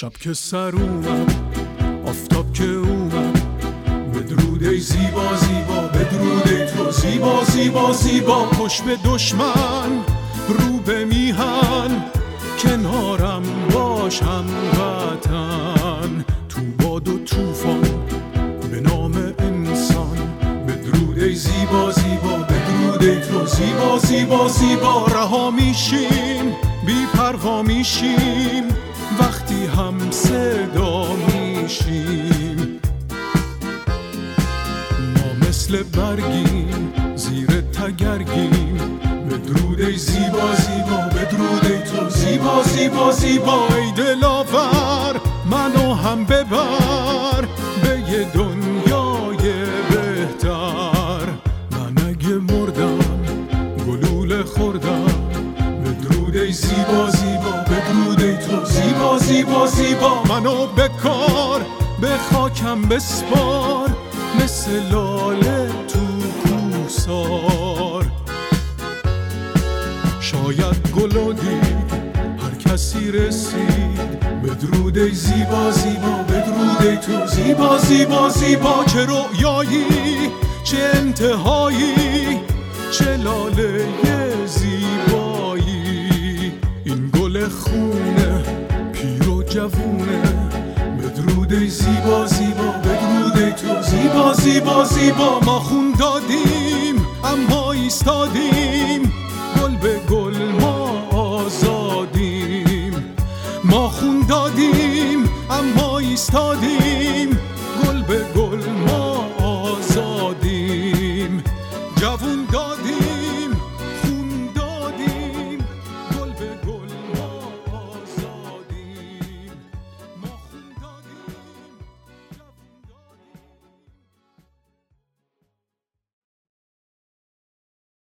شب که سر اومد آفتاب که اومد بدرود ای زیبا زیبا بدرود ای تو. زیبا زیبا زیبا. پشت به دشمن رو به میهن کنارم باشم وطن تو باد و توفان به نام انسان. بدرود ای زیبا زیبا بدرود ای تو. زیبا زیبا زیبا. رها میشیم بی پروا میشیم. هم صدا میشیم. ما مثل برگیم زیر تگرگیم. بدرود ای زیبا زیبا بدرود ای تو. زیبا زیبا زیبا ای دلاور منو هم ببر. به یه دنیای بهتر. من اگه مردم گلوله خوردم. بدرود ای زیبا زیبا زیبا زیبا زیبا منو بکار به خاکم بسپار مثل لاله تو کوسار شاید گلو دید هر کسی رسید بدرود ای زیبا زیبا بدرود ای تو. زیبا زیبا زیبا چه رویایی چه انتهایی چه لاله جوونه. بدرود ای زیبا زیبا بدرود ای تو. زیبا زیبا زیبا. ما خون دادیم اما ایستادیم. گل به گل ما آزادیم. ما خون دادیم اما ایستادیم. گل به گل ما آزادیم. جوون دادیم.